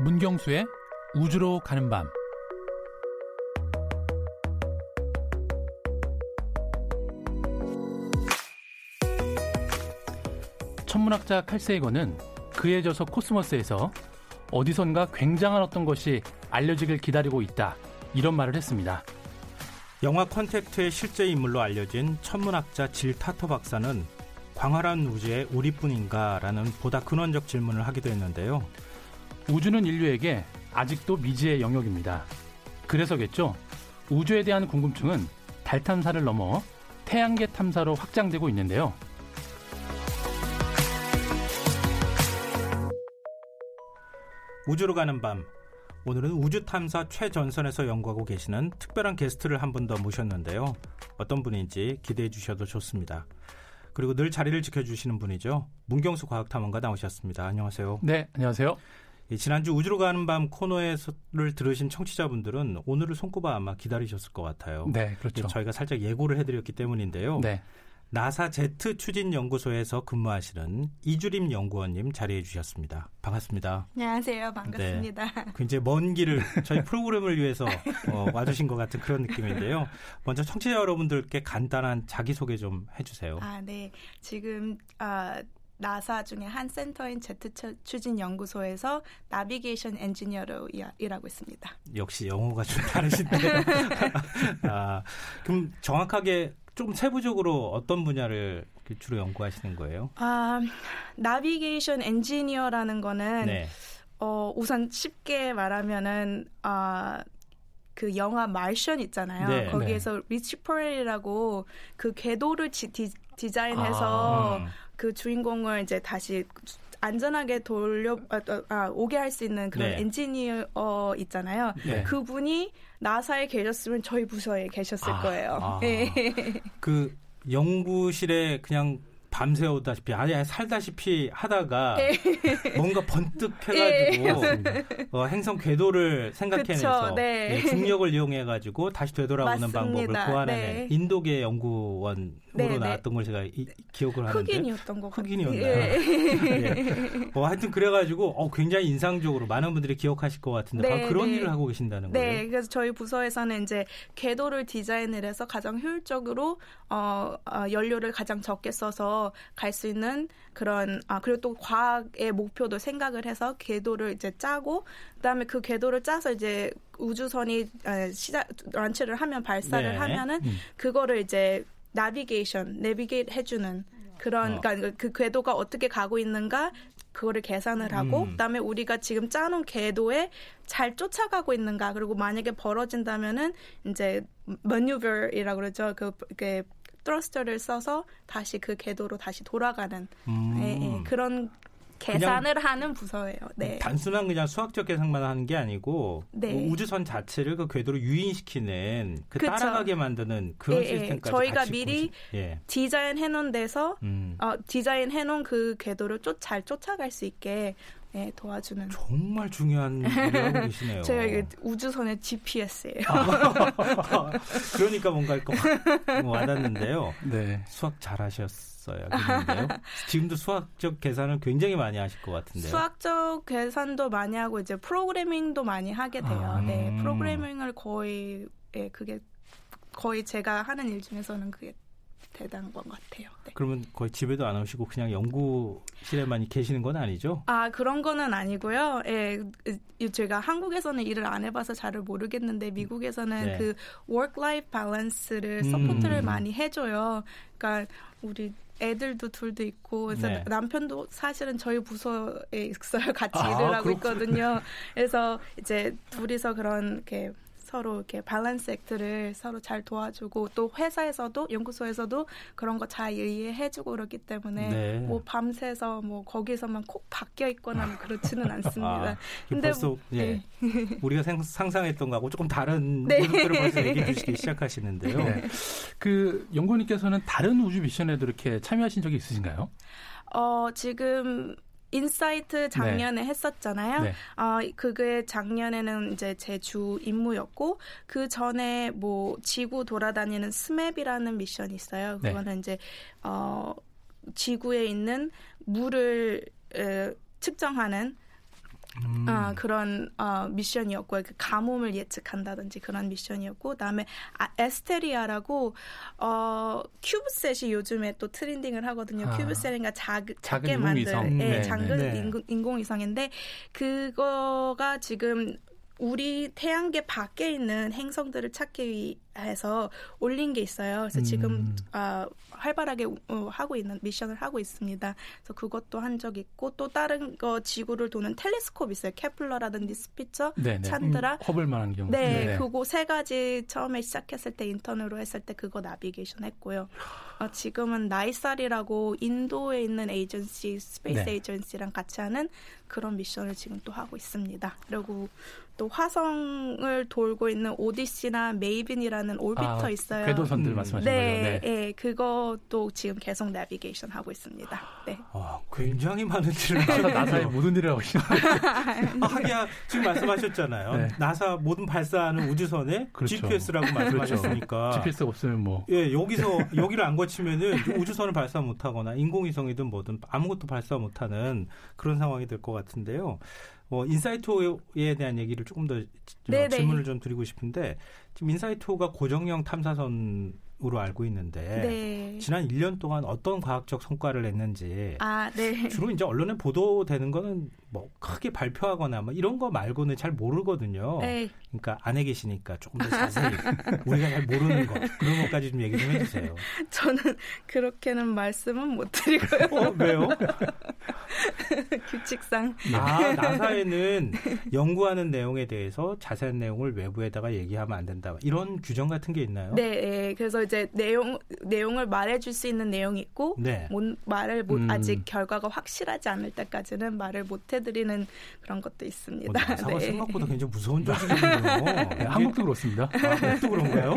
문경수의 우주로 가는 밤 천문학자 칼 세이건은 그의 저서 코스모스에서 어디선가 굉장한 어떤 것이 알려지길 기다리고 있다. 이런 말을 했습니다. 영화 컨택트의 실제 인물로 알려진 천문학자 질 타터 박사는 광활한 우주에 우리뿐인가라는 보다 근원적 질문을 하기도 했는데요. 우주는 인류에게 아직도 미지의 영역입니다. 그래서겠죠. 우주에 대한 궁금증은 달 탐사를 넘어 태양계 탐사로 확장되고 있는데요. 우주로 가는 밤. 오늘은 우주 탐사 최전선에서 연구하고 계시는 특별한 게스트를 한 분 더 모셨는데요. 어떤 분인지 기대해 주셔도 좋습니다. 그리고 늘 자리를 지켜주시는 분이죠. 문경수 과학탐험가 나오셨습니다. 안녕하세요. 네, 안녕하세요. 예, 지난주 우주로 가는 밤 코너를 들으신 청취자분들은 오늘을 손꼽아 아마 기다리셨을 것 같아요. 네, 그렇죠. 예, 저희가 살짝 예고를 해드렸기 때문인데요. 네. 나사 제트 추진 연구소에서 근무하시는 이주림 연구원님 자리해 주셨습니다. 반갑습니다. 안녕하세요. 반갑습니다. 네, 굉장히 먼 길을 저희 프로그램을 위해서 어, 와주신 것 같은 그런 느낌인데요. 먼저 청취자 여러분들께 간단한 자기 소개 좀 해주세요. 아, 네. 지금 아, 나사 중에 한 센터인 제트 추진 연구소에서 나비게이션 엔지니어로 일하고 있습니다. 역시 용어가 좀 다르신데요. 아, 그럼 정확하게 좀 세부적으로 어떤 분야를 주로 연구하시는 거예요? 아, 나비게이션 엔지니어라는 거는 네. 어, 우선 쉽게 말하면은 아, 그 영화 마션 있잖아요. 네, 거기에서 네. 리치 퍼넬이라고 그 궤도를 지, 디, 디자인해서 아. 그 주인공을 이제 다시 안전하게 돌려 아, 아 오게 할 수 있는 그런 네. 엔지니어 있잖아요. 네. 그분이 나사에 계셨으면 저희 부서에 계셨을 아, 거예요. 아. 네. 그 연구실에 그냥 밤새우다시피 아예 살다시피 하다가 네. 뭔가 번뜩 해가지고 네. 어, 행성 궤도를 생각해내서 네. 네, 중력을 이용해가지고 다시 되돌아오는 맞습니다. 방법을 네. 인도계 연구원으로 네, 네. 나왔던 걸 제가 이, 기억을 하는데 흑인이었던 거 흑인이었나요? 예. 어, 하여튼 그래가지고 어, 굉장히 인상적으로 많은 분들이 기억하실 것 같은데 바로 그런 일을 하고 계신다는 거예요. 네, 그래서 저희 부서에서는 이제 궤도를 디자인을 해서 가장 효율적으로 어, 어 연료를 가장 적게 써서 갈 수 있는 그런 아 그리고 또 과학의 목표도 생각을 해서 궤도를 이제 짜고 그다음에 그 궤도를 짜서 이제 우주선이 시작 런치를 하면 발사를 네. 하면은 음. 그거를 이제 나비게이션, 내비게이트 해주는 그런 어. 그러니까 그 궤도가 어떻게 가고 있는가 그거를 계산을 하고 음. 그다음에 우리가 지금 짜놓은 궤도에 잘 쫓아가고 있는가 그리고 만약에 벌어진다면은 이제 maneuvera이라고 그러죠 그 이렇게 트러스터를 써서 다시 그 궤도로 다시 돌아가는 음. 예, 예, 그런 계산을 하는 부서예요. 네. 단순한 그냥 수학적 계산만 하는 게 아니고 네. 뭐 우주선 자체를 그 궤도로 유인시키는 그 그쵸. 따라가게 만드는 그런 예, 예. 시스템까지 저희가 미리 예. 디자인 해놓은 데서 음. 어, 디자인 해놓은 그 궤도를 쫓, 잘 쫓아갈 수 있게 네, 도와주는 정말 중요한 일을 하고 계시네요. 제가 이게 우주선의 GPS예요. 아, 그러니까 뭔가 이거 와닿는데요. 네. 수학 잘하셨어요. 그런데요. 지금도 수학적 계산을 굉장히 많이 하실 것 같은데요. 수학적 계산도 많이 하고 이제 프로그래밍도 많이 하게 돼요. 아, 네, 음. 프로그래밍을 거의 예, 그게 거의 제가 하는 일 중에서는 그게 대단한 것 같아요. 네. 그러면 거의 집에도 안 오시고 그냥 연구실에만 계시는 건 아니죠? 아 그런 거는 아니고요. 예, 제가 한국에서는 일을 안 해봐서 잘을 모르겠는데 미국에서는 네. 그 work-life balance를 음. support를 많이 해줘요. 그러니까 우리 애들도 둘도 있고 그래서 네. 남편도 사실은 저희 부서에 있어요. 같이 아, 일을 하고 그렇구나. 있거든요. 그래서 이제 둘이서 그런 이렇게 서로 이렇게 밸런스 액트를 서로 잘 도와주고 또 회사에서도 연구소에서도 그런 거 잘 이해해주고 그렇기 때문에 네. 뭐 밤새서 뭐 거기서만 콕 박혀 있거나 뭐 그렇지는 않습니다. 아, 근데 벌써 뭐, 예, 네. 우리가 상상했던 거하고 조금 다른 네. 모습들을 벌써 얘기해 주시기 시작하시는데요. 네. 그 연구원님께서는 다른 우주 미션에도 이렇게 참여하신 적이 있으신가요? 어 지금 인사이트 작년에 네. 했었잖아요. 네. 어, 그게 작년에는 이제 제 주 임무였고 그 전에 뭐 지구 돌아다니는 SMAP이라는 미션이 있어요. 네. 그거는 네. 이제 어 지구에 있는 물을 에, 측정하는 음. 어, 그런 어, 미션이었고요. 그 가뭄을 예측한다든지 그런 미션이었고, 그다음에 아, ASTERIA라고 어, CubeSat이 요즘에 또 trending을 하거든요. 아. CubeSat인가 작, 작게 만든 예, 네, 작은 네. 인공, 인공위성인데 그거가 지금 우리 태양계 밖에 있는 행성들을 찾기 위해서 올린 게 있어요. 그래서 음. 지금 어, 활발하게 어, 하고 있는 미션을 하고 있습니다. 그래서 그것도 한 적 있고 또 다른 거 지구를 도는 telescope 있어요. 케플러라든지 스피처, 네네. 찬드라. 음, 허블만 안 한 경우. 네, 네네. 그거 세 가지 처음에 시작했을 때 인턴으로 했을 때 그거 나비게이션 했고요. 어, 지금은 NISAR라고 인도에 있는 agency, space 네. agency랑 같이 하는 그런 미션을 지금 또 하고 있습니다. 그리고 또 화성을 돌고 있는 오디세이나 MAVEN이라는 orbiter 아, 있어요. 궤도선들 음. 말씀하시는 네, 거죠? 네, 네, 그것도 지금 계속 내비게이션 하고 있습니다. 네. 아, 굉장히 많은 일을 나사의 모든 일을 하고 있어요. 아, 하기야 지금 말씀하셨잖아요. 네. 나사 모든 발사하는 우주선에 그렇죠. GPS라고 말씀하셨으니까. 그렇죠. GPS 없으면 뭐. 예, 여기서 여기를 안 거치면은 우주선을 발사 못하거나 인공위성이든 뭐든 아무것도 발사 못하는 그런 상황이 될 것 같은데요. 뭐 인사이트에 대한 얘기를 조금 더 네네. 질문을 좀 드리고 싶은데 지금 인사이트가 고정형 탐사선 으로 알고 있는데 네. 지난 1년 동안 어떤 과학적 성과를 냈는지 아, 네. 주로 이제 언론에 보도되는 거는 뭐 크게 발표하거나 뭐 이런 거 말고는 잘 모르거든요. 네. 그러니까 안에 계시니까 조금 더 자세히 우리가 잘 모르는 거 그런 것까지 좀 얘기 좀 해주세요. 저는 그렇게는 말씀은 못 드리고요. 어, 왜요? 규칙상. 아 나사에는 연구하는 내용에 대해서 자세한 내용을 외부에다가 얘기하면 안 된다. 이런 규정 같은 게 있나요? 네, 네. 그래서 이제 내용 내용을 말해줄 수 있는 내용이 있고 네. 못, 말을 못 음. 아직 결과가 확실하지 않을 때까지는 말을 못 해드리는 그런 것도 있습니다. 어, 나사가 네. 생각보다 굉장히 무서운 조직이군요. 네, 한국도 그렇습니다. 아, 한국도 그런가요?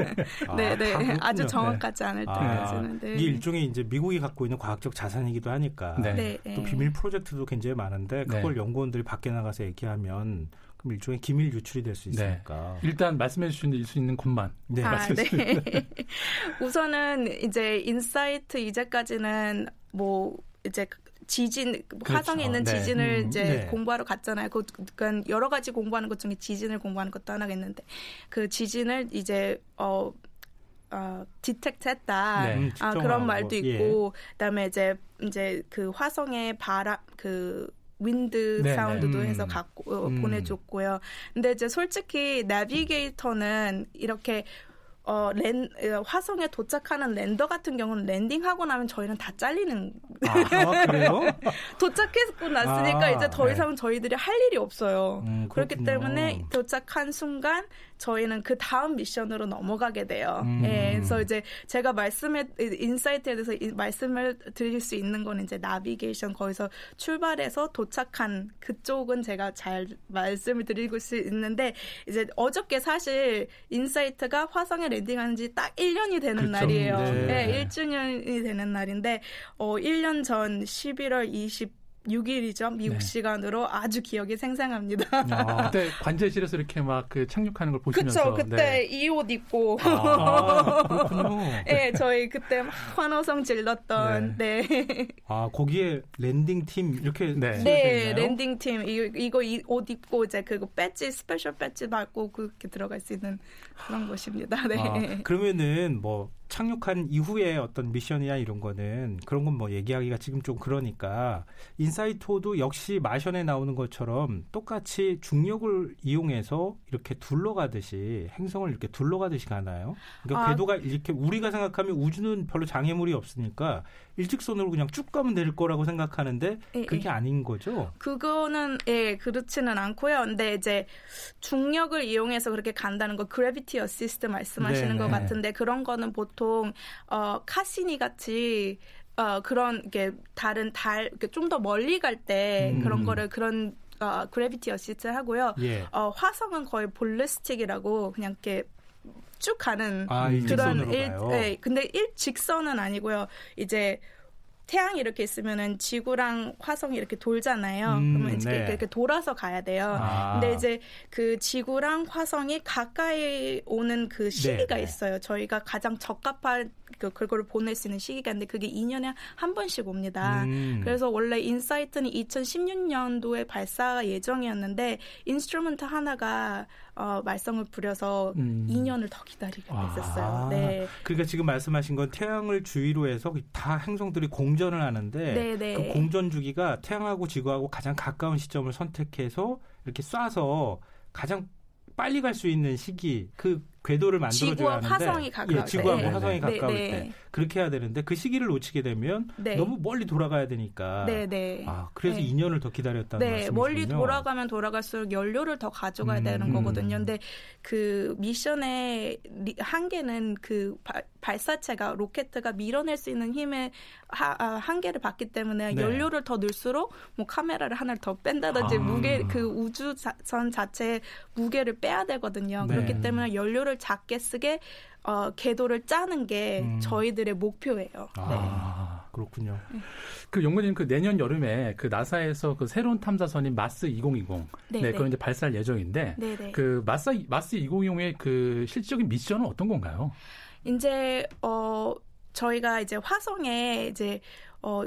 네, 네. 아, 주 정확하지 않을 아, 때까지는. 네. 이 일종의 이제 미국이 갖고 있는 과학적 자산이기도 하니까 네. 네. 또 비밀 프로젝트도 굉장히 많은데 그걸 연구원들이 밖에 나가서 얘기하면 그럼 일종의 기밀 유출이 될 수 있으니까. 네. 일단 말씀해 주실 수 있는 것만. 네. 아, 네. 우선은 이제 인사이트 이제까지는 뭐 이제 지진 그렇죠. 화성에 있는 네. 지진을 음, 이제 네. 공부하러 갔잖아요. 그, 그러니까 여러 가지 공부하는 것 중에 지진을 공부하는 것도 하나가 있는데 그 지진을 이제 어 어, 디텍트했다. 네, 음, 아, 그런 말도 예. 있고, 예. 그다음에 이제 이제 그 화성의 바람 그 윈드 네, 사운드도 네. 해서 갖고 어, 음. 보내줬고요. 근데 이제 솔직히 내비게이터는 이렇게 어, 랜, 어, 화성에 도착하는 랜더 같은 경우는 랜딩하고 나면 저희는 다 잘리는. 아, 그래요? 도착했고 났으니까 아, 이제 더 이상 네. 저희들이 할 일이 없어요. 음, 그렇기 때문에 도착한 순간 저희는 그 다음 미션으로 넘어가게 돼요. 음. 예, 그래서 이제 제가 말씀에 인사이트에 대해서 말씀을 드릴 수 있는 건 이제 나비게이션 거기서 출발해서 도착한 그쪽은 제가 잘 말씀을 드릴 수 있는데 이제 어저께 사실 인사이트가 화성에 landing한 지 딱 1년이 되는 그쵸? 날이에요. 네. 네, 1주년이 되는 날인데 어 1년 전 11월 20 6일이죠. 미국 네. 시간으로 아주 기억이 생생합니다. 아, 그때 관제실에서 이렇게 막 그 착륙하는 걸 보시면서 그쵸. 그때 네. 이옷 입고 아, 그렇군요. 네, 저희 그때 막 환호성 질렀던 네. 네. 아, 거기에 landing 팀 이렇게 네, 네 landing 팀 이거, 이거 옷 입고 이제 그거 배지 special 배지 받고 그렇게 들어갈 수 있는 그런 곳입니다. 네. 아, 그러면은 뭐 착륙한 이후에 어떤 미션이나 이런 거는 그런 건 뭐 얘기하기가 지금 좀 그러니까 인사이트도 역시 마션에 나오는 것처럼 똑같이 중력을 이용해서 이렇게 둘러가듯이 행성을 이렇게 둘러가듯이 가나요? 그러니까 아, 궤도가 이렇게 우리가 생각하면 우주는 별로 장애물이 없으니까 일직선으로 그냥 쭉 가면 될 거라고 생각하는데 예, 그게 예. 아닌 거죠? 그거는 예 그렇지는 않고요. 근데 이제 중력을 이용해서 그렇게 간다는 거 gravity assist 말씀하시는 네 것 같은데 그런 거는 보통 어 카시니 같이 어 그런 게 다른 달 좀 더 멀리 갈때 음. 그런 거를 그런 어, gravity assist 하고요. 예. 어, 화성은 거의 ballistic이라고 그냥 이렇게 쭉 가는 아, 그런 일, 네, 근데 일 직선은 아니고요. 이제 태양이 이렇게 있으면은 지구랑 화성이 이렇게 돌잖아요. 음, 그러면 이제 네. 이렇게 돌아서 가야 돼요. 아. 근데 이제 그 지구랑 화성이 가까이 오는 그 시기가 네, 네. 있어요. 저희가 가장 적합한 그 그거를 보낼 수 있는 시기가 있는데 그게 2년에 한 번씩 옵니다. 음. 그래서 원래 인사이트는 2016년도에 발사 예정이었는데 instrument 하나가 어, 말썽을 부려서 음. 2년을 더 기다리게 됐었어요. 아, 네. 그러니까 지금 말씀하신 건 태양을 주위로 해서 다 행성들이 공전을 하는데 네네. 네. 그 공전 주기가 태양하고 지구하고 가장 가까운 시점을 선택해서 이렇게 쏴서 가장 빨리 갈 수 있는 시기 그 궤도를 만들어줘야 하는데 화성이 가까울 예, 지구하고 네. 화성이 네. 가까울 네. 때 그렇게 해야 되는데 그 시기를 놓치게 되면 네. 너무 멀리 돌아가야 되니까 네, 네. 아 그래서 2년을 더 기다렸다는 네, 말씀이시군요. 멀리 돌아가면 돌아갈수록 연료를 더 가져가야 음, 되는 거거든요. 근데 그 미션의 한계는 그 바, 발사체가 로켓가 밀어낼 수 있는 힘의 하, 아, 한계를 받기 때문에 네. 연료를 더 넣을수록 뭐 카메라를 하나를 더 뺀다든지 아. 무게 그 우주선 자체의 무게를 빼야 되거든요. 그렇기 때문에 연료를 작게 쓰게 어, 궤도를 짜는 게 음. 저희들의 목표예요. 아, 네. 그렇군요. 그 연구님 그 내년 여름에 그 나사에서 그 새로운 탐사선인 마스 2020 네, 네, 그건 이제 발사할 예정인데 네네. 그 마스 마스 2020의 그 실질적인 미션은 어떤 건가요? 이제 어 저희가 이제 화성에 이제 어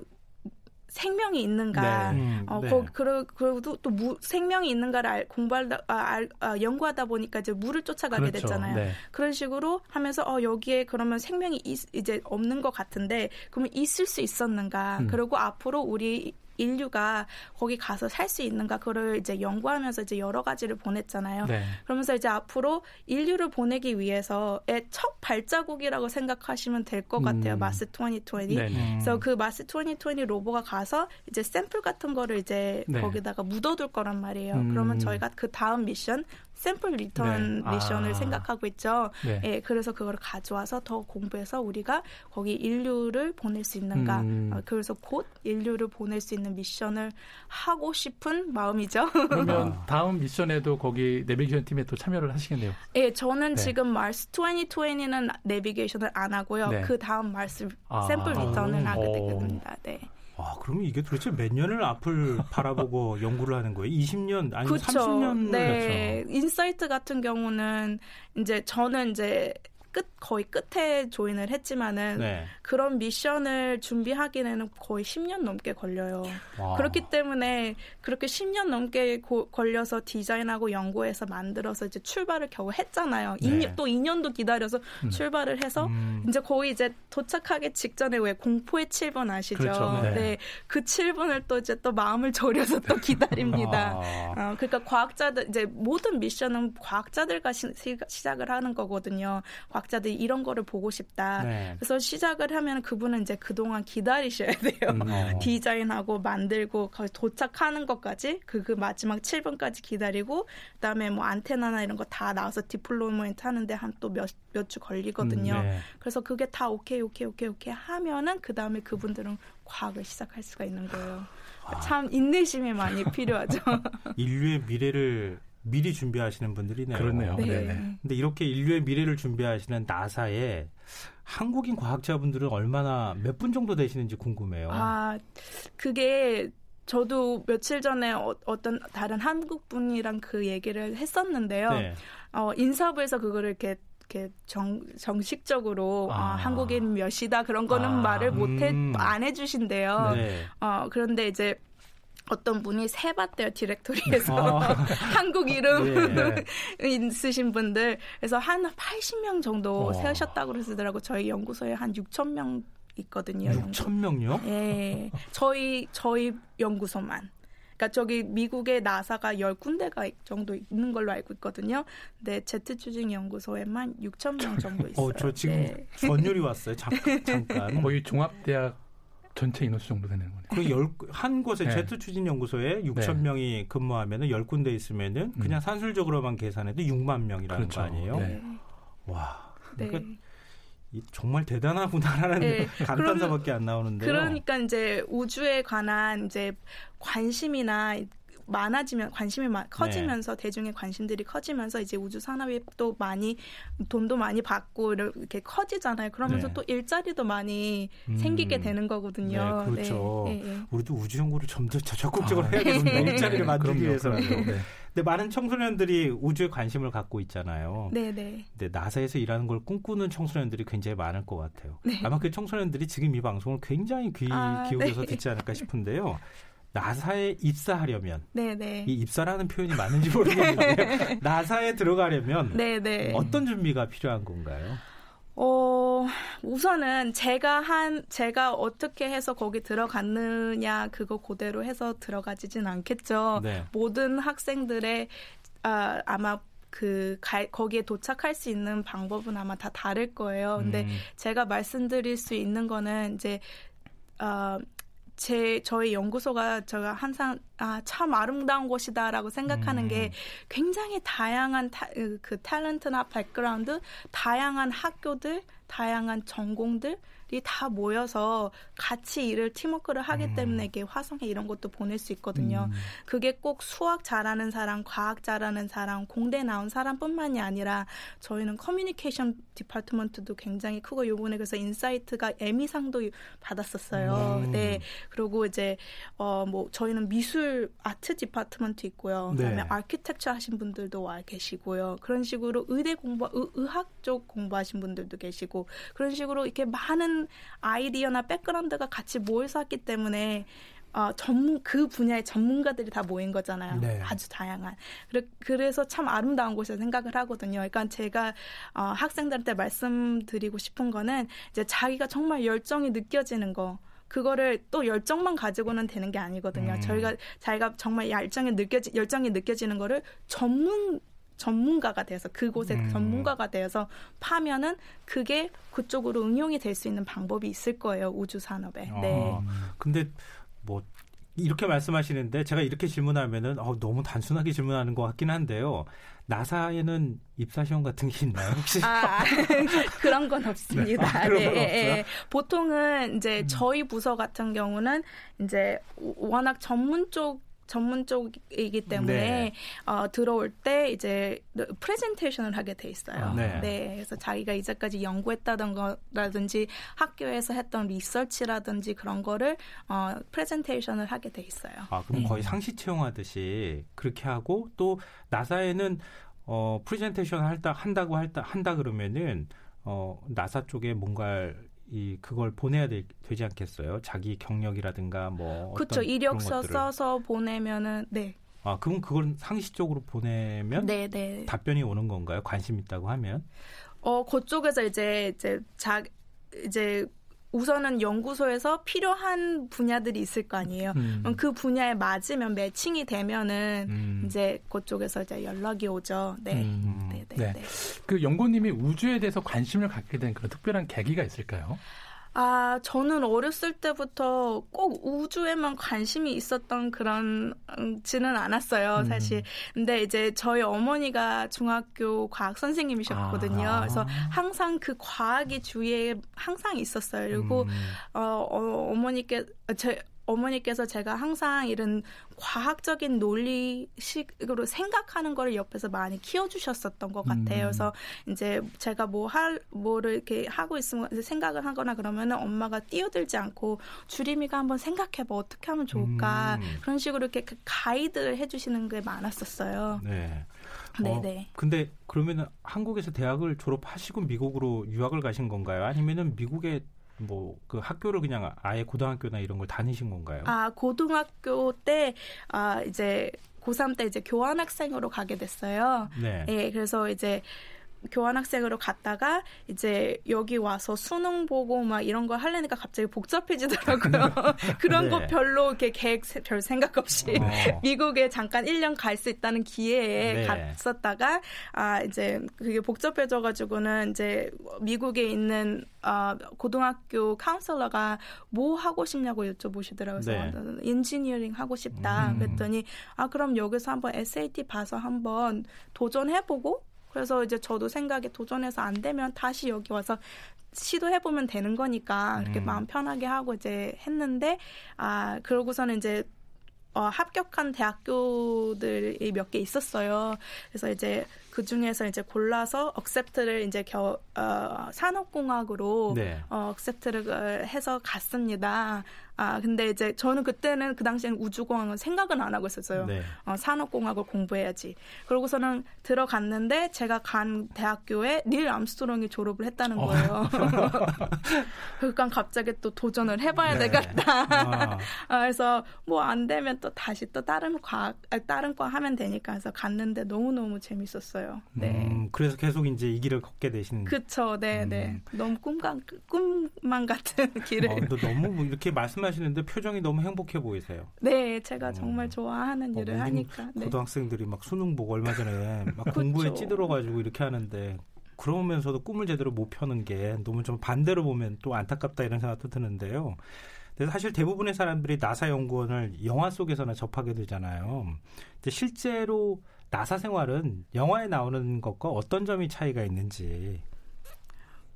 생명이 있는가, 네. 음, 어, 네. 거, 그러, 그리고 또, 또 무, 생명이 있는가를 알, 공부하다, 아, 알, 아, 연구하다 보니까 이제 물을 쫓아가게 그렇죠. 됐잖아요. 네. 그런 식으로 하면서, 어, 여기에 그러면 생명이 있, 이제 없는 것 같은데, 그러면 있을 수 있었는가. 음. 그리고 앞으로 우리 인류가 거기 가서 살 수 있는가 그걸 이제 연구하면서 이제 여러 가지를 보냈잖아요. 네. 그러면서 이제 앞으로 인류를 보내기 위해서의 첫 발자국이라고 생각하시면 될 것 같아요. 음. Mars 2020. 네네. 그래서 그 Mars 2020 rover가 가서 이제 샘플 같은 거를 이제 네. 거기다가 묻어둘 거란 말이에요. 음. 그러면 저희가 그 다음 미션 sample return 네. 미션을 아. 생각하고 있죠. 네. 예, 그래서 그걸 가져와서 더 공부해서 우리가 거기 인류를 보낼 수 있는가. 음. 어, 그래서 곧 인류를 보낼 수 있는 미션을 하고 싶은 마음이죠. 그러면 다음 미션에도 거기 내비게이션 팀에 또 참여를 하시겠네요. 예, 저는 네. 지금 Mars 2020는 내비게이션을 안 하고요. 네. 그 다음 Mars 아. sample return을 하게 되겠습니다. 네. 아, 그러면 이게 도대체 몇 년을 앞을 바라보고 연구를 하는 거예요? 20년 아니 면 30년 네. 그렇죠. 인사이트 같은 경우는 이제 저는 이제 끝 거의 끝에 join을 했지만은 네. 그런 미션을 준비하기에는 거의 10년 넘게 걸려요. 와. 그렇기 때문에 그렇게 10년 넘게 고, 걸려서 디자인하고 연구해서 만들어서 이제 출발을 겨우 했잖아요. 네. 2년, 또 2년도 기다려서 음. 출발을 해서 음. 이제 거의 이제 도착하기 직전에 왜 공포의 7분 아시죠? 그렇죠. 네. 네. 그 7분을 또 이제 또 마음을 졸여서 또 기다립니다. 아. 어, 그러니까 과학자들 이제 모든 미션은 과학자들과 시, 작을 하는 거거든요. 과 학자들이 이런 거를 보고 싶다. 네. 그래서 시작을 하면 그분은 이제 그동안 기다리셔야 돼요. 음, 어. 디자인하고 만들고 거의 도착하는 것까지 그, 그 마지막 7분까지 기다리고 그다음에 뭐 안테나나 이런 거 다 나와서 deployment 하는데 한 또 몇 몇 주 걸리거든요. 음, 네. 그래서 그게 다 오케이 오케이 오케이 오케이 하면은 그다음에 그분들은 과학을 시작할 수가 있는 거예요. 아. 참 인내심이 많이 필요하죠. 인류의 미래를 미리 준비하시는 분들이네요. 그렇네요. 네. 네. 근데 이렇게 인류의 미래를 준비하시는 나사에 한국인 과학자분들은 얼마나 몇 분 정도 되시는지 궁금해요. 아, 그게 저도 며칠 전에 어, 떤 다른 한국 분이랑 그 얘기를 했었는데요. 네. 어, 인사부에서 그거를 이렇게 이렇게 정, 정식적으로 아. 아, 한국인 몇이다 그런 거는 아. 말을 못해 음. 안 해주신대요. 네. 어, 그런데 이제 어떤 분이 세봤대요 디렉토리에서 아. 한국 이름 네. 있으신 분들 그래서 한 80명 정도 와. 세우셨다고 그러시더라고 저희 연구소에 한 6천 명 있거든요. 6천 명요? 예, 저희 저희 연구소만. 그러니까 저기 미국의 나사가 10군데가 정도 있는 걸로 알고 있거든요. 네, 제트 추진 연구소에만 6천 명 정도 있어요. 어, 저 지금 네. 전율이 왔어요. 잠깐. 잠깐. 거의 종합대학 전체 인원수 정도 되는 거네요. 그한 곳에 네. 제트 추진 연구소에 6천 네. 명이 근무하면은 10군데 있으면은 그냥 음. 산술적으로만 계산해도 6만 명이라는 그렇죠. 거 아니에요? 네. 와. 그러니까 네. 정말 대단하구나라는 네. 감탄사밖에 안 나오는데요. 그러니까 이제 우주에 관한 이제 관심이나 많아지면 관심이 마, 커지면서 네. 대중의 관심들이 커지면서 이제 우주 산업이 또 많이 돈도 많이 받고 이렇게 커지잖아요. 그러면서 네. 또 일자리도 많이 음. 생기게 되는 거거든요. 네, 그렇죠. 네, 네, 네. 우리도 우주 연구를 좀더 적극적으로 아, 해야겠는데 일자리를 만들기 위해서는. 근데 많은 청소년들이 우주에 관심을 갖고 있잖아요. 네, 네. 근데 나사에서 일하는 걸 꿈꾸는 청소년들이 굉장히 많을 것 같아요. 네. 아마 그 청소년들이 지금 이 방송을 굉장히 귀 아, 기울여서 네. 듣지 않을까 싶은데요. 나사에 입사하려면 네네. 네. 이 입사라는 표현이 맞는지 모르겠는데 나사에 들어가려면 네네. 네. 어떤 준비가 필요한 건가요? 어, 우선은 제가 한, 제가 어떻게 해서 거기 들어갔느냐, 그거 그대로 해서 들어가지진 않겠죠. 네. 모든 학생들의, 아, 아마 그, 가, 거기에 도착할 수 있는 방법은 아마 다 다를 거예요. 근데 음. 제가 말씀드릴 수 있는 거는 이제, 어, 제 저희 연구소가 제가 항상 아 참 아름다운 곳이다라고 생각하는 음. 게 굉장히 다양한 타, 그 talent나 background, 다양한 학교들, 다양한 전공들 다 모여서 같이 일을 팀워크를 하기 음. 때문에 이게 화성에 이런 것도 보낼 수 있거든요. 음. 그게 꼭 수학 잘하는 사람, 과학 잘하는 사람, 공대 나온 사람뿐만이 아니라 저희는 communication department도 굉장히 크고 요번에 그래서 인사이트가 에미상도 받았었어요. 음. 네. 그리고 이제 어 뭐 저희는 미술 art department 있고요. 그다음에 네. 아키텍처 하신 분들도 와 계시고요. 그런 식으로 의대 공부 의, 의학 쪽 공부하신 분들도 계시고 그런 식으로 이렇게 많은 아이디어나 background가 같이 모여서 했기 때문에 어, 전문 그 분야의 전문가들이 다 모인 거잖아요. 네. 아주 다양한. 그래 서 참 아름다운 곳이라 생각을 하거든요. 그러니까 제가 어, 학생들한테 말씀드리고 싶은 거는 이제 자기가 정말 열정이 느껴지는 거. 그거를 또 열정만 가지고는 되는 게 아니거든요. 음. 저희가 자기가 정말 열정이 느껴지 열정이 느껴지는 거를 전문 전문가가 돼서 그곳에 음. 전문가가 되어서 파면은 그게 그쪽으로 응용이 될 수 있는 방법이 있을 거예요 우주 산업에. 아, 네. 근데 뭐 이렇게 말씀하시는데 제가 이렇게 질문하면은 어, 너무 단순하게 질문하는 것 같긴 한데요. 나사에는 입사 시험 같은 게 있나요 혹시? 아, 그런 건 없습니다. 네. 아, 그런 건 네, 네. 보통은 이제 음. 저희 부서 같은 경우는 이제 워낙 전문 쪽 전문 쪽이기 때문에 네. 어, 들어올 때 이제 프레젠테이션을 하게 돼 있어요. 아, 네. 네. 그래서 자기가 이제까지 연구했다던 거라든지 학교에서 했던 리서치라든지 그런 거를 어, 프레젠테이션을 하게 돼 있어요. 아, 그럼 네. 거의 상시 채용하듯이 그렇게 하고 또 나사에는 어, 프레젠테이션 할다 한다고 할다 한다 그러면은 어, 나사 쪽에 뭔가를 이 그걸 보내야 되, 지 않겠어요? 자기 경력이라든가 뭐 그렇죠 이력서 써서 보내면은 네. 아 그럼 그걸 상시적으로 보내면 네, 네. 답변이 오는 건가요? 관심 있다고 하면? 어 그쪽에서 이제 이제 자 이제 우선은 연구소에서 필요한 분야들이 있을 거 아니에요. 음. 그 분야에 맞으면 매칭이 되면은 음. 이제 그쪽에서 이제 연락이 오죠. 네. 음. 네, 네, 네. 네. 그 연구님이 우주에 대해서 관심을 갖게 된 그런 특별한 계기가 있을까요? 아, 저는 어렸을 때부터 꼭 우주에만 관심이 있었던 그런, 지는 않았어요, 음. 사실. 음. 근데 이제 저희 어머니가 중학교 과학 선생님이셨거든요. 아. 그래서 항상 그 과학이 주위에 항상 있었어요. 그리고, 음. 어, 어, 어머니께, 제, 어머니께서 제가 항상 이런 과학적인 논리식으로 생각하는 거를 옆에서 많이 키워주셨었던 것 같아요. 음. 그래서 이제 제가 뭐 할, 뭐를 이렇게 하고 있으면 생각을 하거나 그러면은 엄마가 뛰어들지 않고 주림이가 한번 생각해봐. 어떻게 하면 좋을까. 음. 그런 식으로 이렇게 그 가이드를 해주시는 게 많았었어요. 네. 네네. 어, 네. 근데 그러면은 한국에서 대학을 졸업하시고 미국으로 유학을 가신 건가요? 아니면은 미국에 뭐 그 학교를 그냥 아예 고등학교나 이런 걸 다니신 건가요? 아 고등학교 때 아 이제 고3 때 이제 교환 학생으로 가게 됐어요. 네. 예, 그래서 이제 교환학생으로 갔다가 이제 여기 와서 수능 보고 막 이런 거 하려니까 갑자기 복잡해지더라고요. 그런 네. 거 별로 이렇게 계획 별 생각 없이 어. 미국에 잠깐 1년 갈 수 있다는 기회에 네. 갔었다가 아 이제 그게 복잡해져 가지고는 이제 미국에 있는 어, 고등학교 카운슬러가 뭐 하고 싶냐고 여쭤보시더라고요. 그래서 네. 인지니어링 하고 싶다. 음. 그랬더니 아 그럼 여기서 한번 SAT 봐서 한번 도전해 보고 그래서 이제 저도 생각에 도전해서 안 되면 다시 여기 와서 시도해 보면 되는 거니까 이렇게 음. 마음 편하게 하고 이제 했는데 아 그러고서는 이제 어, 합격한 대학교들이 몇 개 있었어요. 그래서 이제 그 중에서 이제 골라서 accept를 이제 겨, 어, 산업공학으로 네. 어, accept를 해서 갔습니다. 아 근데 이제 저는 그때는 그 당시에는 우주공학은 생각은 안 하고 있었어요. 네. 어, 산업공학을 공부해야지. 그러고서는 들어갔는데 제가 간 대학교에 닐 암스트롱이 졸업을 했다는 어. 거예요. 그러니까 갑자기 또 도전을 해봐야 네. 되겠다. 아. 아, 그래서 뭐 안 되면 또 다시 또 다른 과학, 아, 다른 과 하면 되니까 해서 갔는데 너무 너무 재밌었어요. 네. 음, 그래서 계속 이제 이 길을 걷게 되신. 그쵸, 네, 네. 음. 네. 너무 꿈만 꿈만 같은 길을. 어, 너무 뭐 이렇게 말씀 말씀하시는데 표정이 너무 행복해 보이세요. 네, 제가 정말 음. 좋아하는 어, 일을 하니까. 네. 고등학생들이 막 수능 보고 얼마 전에 막 공부에 찌들어가지고 이렇게 하는데 그러면서도 꿈을 제대로 못 펴는 게 너무 좀 반대로 보면 또 안타깝다 이런 생각도 드는데요. 근데 사실 대부분의 사람들이 나사 연구원을 영화 속에서나 접하게 되잖아요. 근데 실제로 나사 생활은 영화에 나오는 것과 어떤 점이 차이가 있는지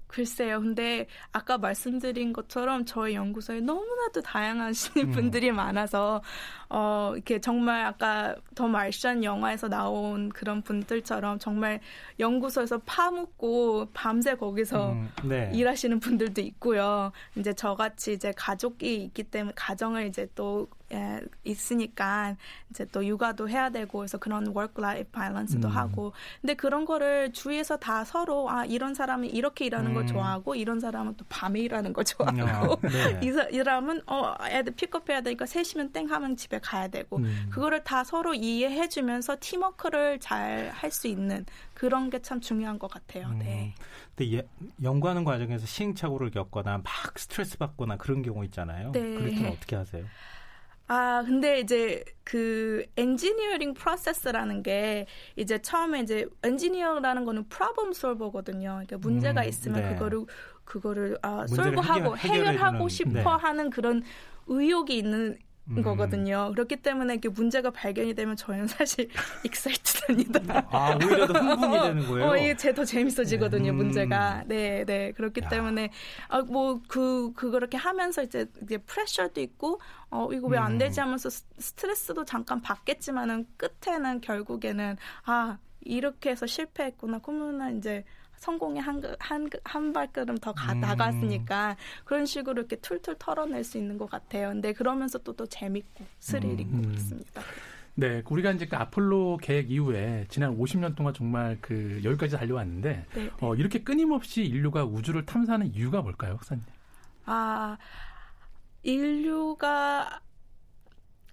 글쎄요. 근데 아까 말씀드린 것처럼 저희 연구소에 너무나도 다양하신 음. 분들이 많아서 어 이렇게 정말 아까 더 말션 영화에서 나온 그런 분들처럼 정말 연구소에서 파묻고 밤새 거기서 음, 네. 일하시는 분들도 있고요. 이제 저같이 이제 가족이 있기 때문에 가정을 이제 또 예, 있으니까 이제 또 육아도 해야 되고 그래서 그런 work life balance도 음. 하고 근데 그런 거를 주위에서 다 서로 아 이런 사람이 이렇게 일하는 음. 걸 좋아하고 이런 사람은 또 밤에 일하는 걸 좋아하고 음. 네. 이, 이 사람은 어 애들 픽업해야 되니까 3시면 땡 하면 집에 가야 되고 음. 그거를 다 서로 이해해 주면서 팀워크를 잘 할 수 있는 그런 게 참 중요한 것 같아요. 네. 음. 근데 예, 연구하는 과정에서 시행착오를 겪거나 막 스트레스 받거나 그런 경우 있잖아요. 네. 그럴 때는 어떻게 하세요? 아, 근데 이제 그 엔지니어링 프로세스라는 게 이제 처음에 이제 엔지니어라는 거는 프로블럼 솔버거든요. 그러니까 문제가 음, 있으면 네. 그거를 그거를 아, 솔브하고 해결하고 싶어 네. 하는 그런 의욕이 있는 음. 거거든요. 그렇기 때문에 이게 문제가 발견이 되면 저희는 사실 익사이트됩니다. 아 오히려 더 흥분이 되는 거예요. 어, 이게 제 더 재밌어지거든요. 네. 문제가. 네, 네. 그렇기 야. 때문에 아, 뭐그 그 그렇게 하면서 이제 이제 프레셔도 있고 어 이거 왜안 음. 되지 하면서 스트레스도 잠깐 받겠지만은 끝에는 결국에는 아 이렇게 해서 실패했구나. 그러면은 이제 성공의 한, 한, 한 발걸음 더 가, 음. 나갔으니까 그런 식으로 이렇게 툴툴 털어낼 수 있는 것 같아요. 근데 그러면서 또, 또 재밌고 스릴 있고 음. 그렇습니다. 네, 우리가 이제 그 아폴로 계획 이후에 지난 50년 동안 정말 그 여기까지 달려왔는데 네, 네. 어, 이렇게 끊임없이 인류가 우주를 탐사하는 이유가 뭘까요, 박사님? 아, 인류가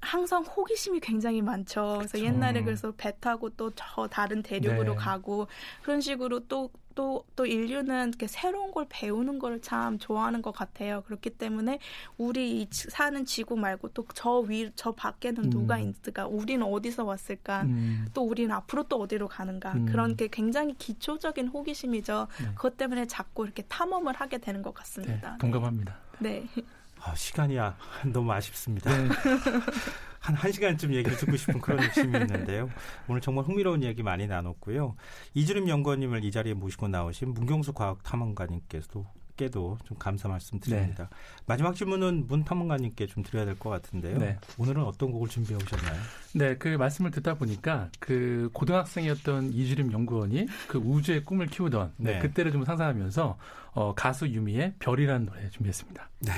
항상 호기심이 굉장히 많죠. 그래서 그쵸. 옛날에 그래서 배 타고 또 저 다른 대륙으로 네. 가고 그런 식으로 또 또, 또 인류는 이렇게 새로운 걸 배우는 걸 참 좋아하는 것 같아요. 그렇기 때문에 우리 사는 지구 말고 또 저 위, 저 밖에는 음. 누가 있을까? 우리는 어디서 왔을까? 음. 또 우리는 앞으로 또 어디로 가는가? 음. 그런 게 굉장히 기초적인 호기심이죠. 네. 그것 때문에 자꾸 이렇게 탐험을 하게 되는 것 같습니다. 네, 동감합니다. 네. 아, 시간이 야 너무 아쉽습니다. 네. 한 1시간쯤 얘기를 듣고 싶은 그런 욕심이 있는데요. 오늘 정말 흥미로운 이야기 많이 나눴고요. 이주림 연구원님을 이 자리에 모시고 나오신 문경수 과학탐험가님께서도 깨도 좀 감사 말씀드립니다. 네. 마지막 질문은 문 탐험가님께 좀 드려야 될 것 같은데요. 네. 오늘은 어떤 곡을 준비해 오셨나요? 네, 그 말씀을 듣다 보니까 그 고등학생이었던 이주림 연구원이 그 우주의 꿈을 키우던 네. 네. 그때를 좀 상상하면서 어, 가수 유미의 별이라는 노래 준비했습니다. 네.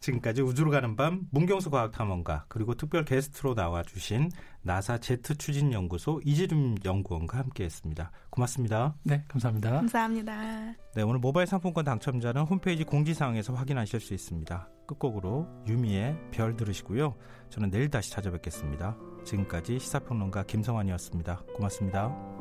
지금까지 우주로 가는 밤 문경수 과학탐험가 그리고 특별 게스트로 나와주신 나사 제트 추진연구소 이지름 연구원과 함께했습니다. 고맙습니다. 네, 감사합니다. 감사합니다. 네, 오늘 모바일 상품권 당첨자는 홈페이지 공지사항에서 확인하실 수 있습니다. 끝곡으로 유미의 별 들으시고요. 저는 내일 다시 찾아뵙겠습니다. 지금까지 시사평론가 김성환이었습니다. 고맙습니다.